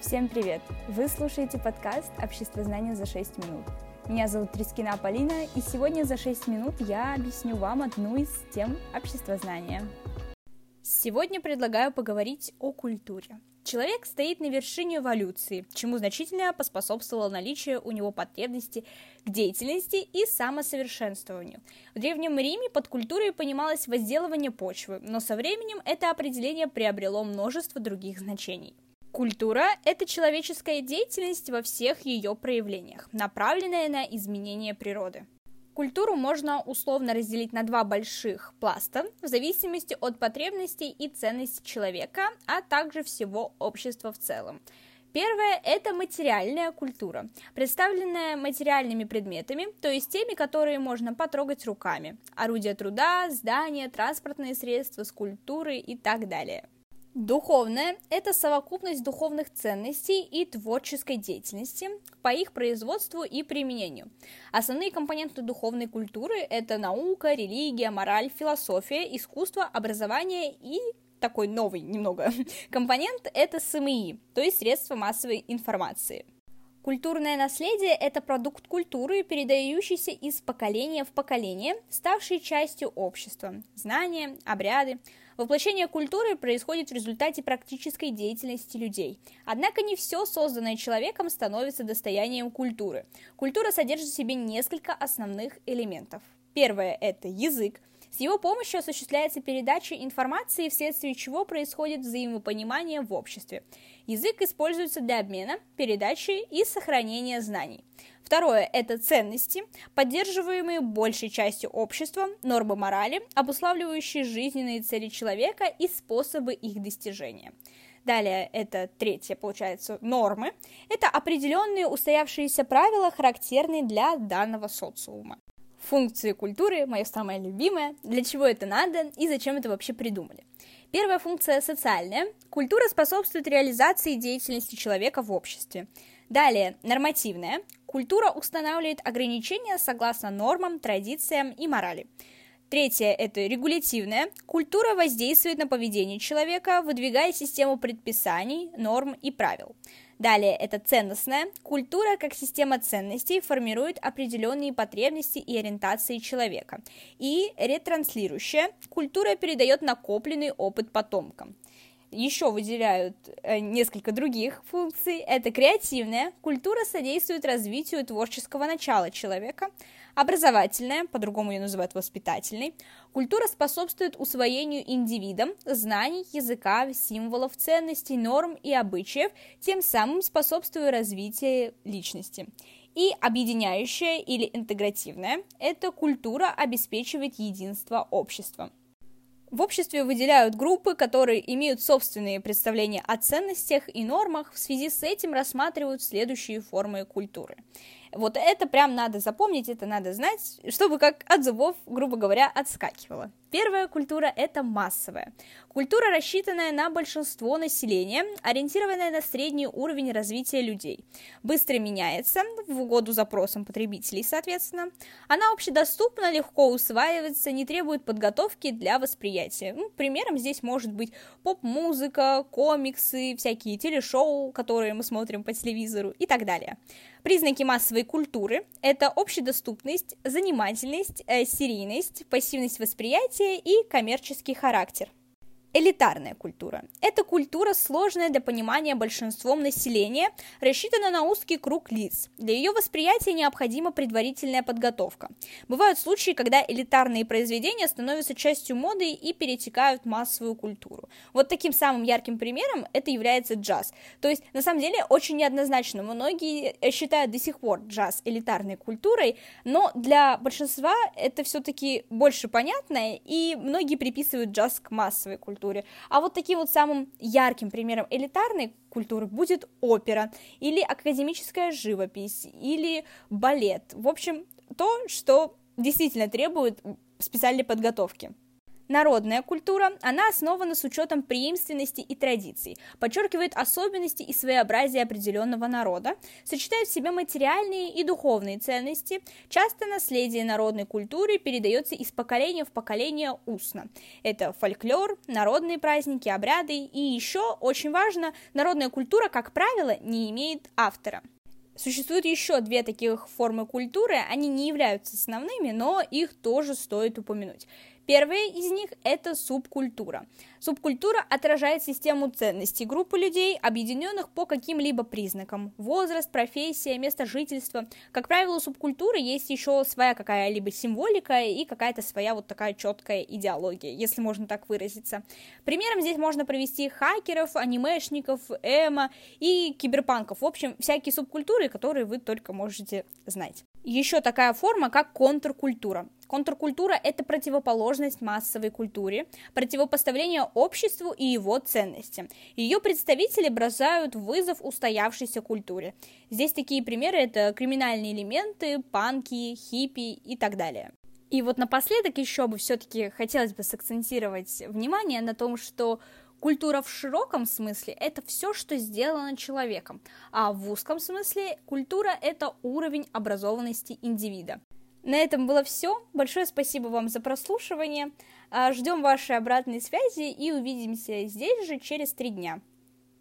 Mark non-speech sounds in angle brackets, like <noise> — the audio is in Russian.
Всем привет! Вы слушаете подкаст «Общество знания за 6 минут». Меня зовут Трискина Полина, и сегодня за 6 минут я объясню вам одну из тем общества знания. Сегодня предлагаю поговорить о культуре. Человек стоит на вершине эволюции, чему значительно поспособствовало наличие у него потребности к деятельности и самосовершенствованию. В Древнем Риме под культурой понималось возделывание почвы, но со временем это определение приобрело множество других значений. Культура – это человеческая деятельность во всех ее проявлениях, направленная на изменение природы. Культуру можно условно разделить на два больших пласта в зависимости от потребностей и ценностей человека, а также всего общества в целом. Первое – это материальная культура, представленная материальными предметами, то есть теми, которые можно потрогать руками. Орудия труда, здания, транспортные средства, скульптуры и так далее – Духовное – это совокупность духовных ценностей и творческой деятельности по их производству и применению. Основные компоненты духовной культуры – это наука, религия, мораль, философия, искусство, образование и такой новый немного <laughs> компонент – это СМИ, то есть средства массовой информации. Культурное наследие – это продукт культуры, передающийся из поколения в поколение, ставший частью общества. Знания, обряды, Воплощение культуры происходит в результате практической деятельности людей. Однако не все, созданное человеком, становится достоянием культуры. Культура содержит в себе несколько основных элементов. Первое – это язык. С его помощью осуществляется передача информации, вследствие чего происходит взаимопонимание в обществе. Язык используется для обмена, передачи и сохранения знаний. Второе – это ценности, поддерживаемые большей частью общества, нормы морали, обуславливающие жизненные цели человека и способы их достижения. Далее, это третье, получается, нормы. Это определенные устоявшиеся правила, характерные для данного социума. Функции культуры – мое самое любимое. Для чего это надо и зачем это вообще придумали? Первая функция – социальная. Культура способствует реализации деятельности человека в обществе. Далее, нормативная. Культура устанавливает ограничения согласно нормам, традициям и морали. Третье – это регулятивная. Культура воздействует на поведение человека, выдвигая систему предписаний, норм и правил. Далее это ценностная. Культура как система ценностей формирует определенные потребности и ориентации человека. И ретранслирующая. Культура передает накопленный опыт потомкам еще выделяют э, несколько других функций. Это креативная. Культура содействует развитию творческого начала человека. Образовательная, по-другому ее называют воспитательной. Культура способствует усвоению индивидом знаний, языка, символов, ценностей, норм и обычаев, тем самым способствуя развитию личности. И объединяющая или интегративная – это культура обеспечивает единство общества. В обществе выделяют группы, которые имеют собственные представления о ценностях и нормах, в связи с этим рассматривают следующие формы культуры. Вот это прям надо запомнить, это надо знать, чтобы как от зубов, грубо говоря, отскакивало. Первая культура – это массовая. Культура, рассчитанная на большинство населения, ориентированная на средний уровень развития людей. Быстро меняется, в угоду запросам потребителей, соответственно. Она общедоступна, легко усваивается, не требует подготовки для восприятия. Ну, примером здесь может быть поп-музыка, комиксы, всякие телешоу, которые мы смотрим по телевизору и так далее. Признаки массовой культуры – это общедоступность, занимательность, э, серийность, пассивность восприятия и коммерческий характер. Элитарная культура. Это культура, сложная для понимания большинством населения, рассчитана на узкий круг лиц. Для ее восприятия необходима предварительная подготовка. Бывают случаи, когда элитарные произведения становятся частью моды и перетекают в массовую культуру. Вот таким самым ярким примером это является джаз. То есть, на самом деле, очень неоднозначно. Многие считают до сих пор джаз элитарной культурой, но для большинства это все-таки больше понятно, и многие приписывают джаз к массовой культуре культуре. А вот таким вот самым ярким примером элитарной культуры будет опера, или академическая живопись, или балет. В общем, то, что действительно требует специальной подготовки. Народная культура, она основана с учетом преемственности и традиций, подчеркивает особенности и своеобразие определенного народа, сочетает в себе материальные и духовные ценности. Часто наследие народной культуры передается из поколения в поколение устно. Это фольклор, народные праздники, обряды и еще, очень важно, народная культура, как правило, не имеет автора. Существует еще две таких формы культуры, они не являются основными, но их тоже стоит упомянуть. Первая из них – это субкультура. Субкультура отражает систему ценностей группы людей, объединенных по каким-либо признакам – возраст, профессия, место жительства. Как правило, у субкультуры есть еще своя какая-либо символика и какая-то своя вот такая четкая идеология, если можно так выразиться. Примером здесь можно привести хакеров, анимешников, эмо и киберпанков. В общем, всякие субкультуры, которые вы только можете знать. Еще такая форма, как контркультура. Контркультура – это противоположность массовой культуре, противопоставление обществу и его ценностям. Ее представители бросают вызов устоявшейся культуре. Здесь такие примеры – это криминальные элементы, панки, хиппи и так далее. И вот напоследок еще бы все-таки хотелось бы сакцентировать внимание на том, что Культура в широком смысле – это все, что сделано человеком, а в узком смысле культура – это уровень образованности индивида. На этом было все. Большое спасибо вам за прослушивание. А, Ждем вашей обратной связи и увидимся здесь же через три дня.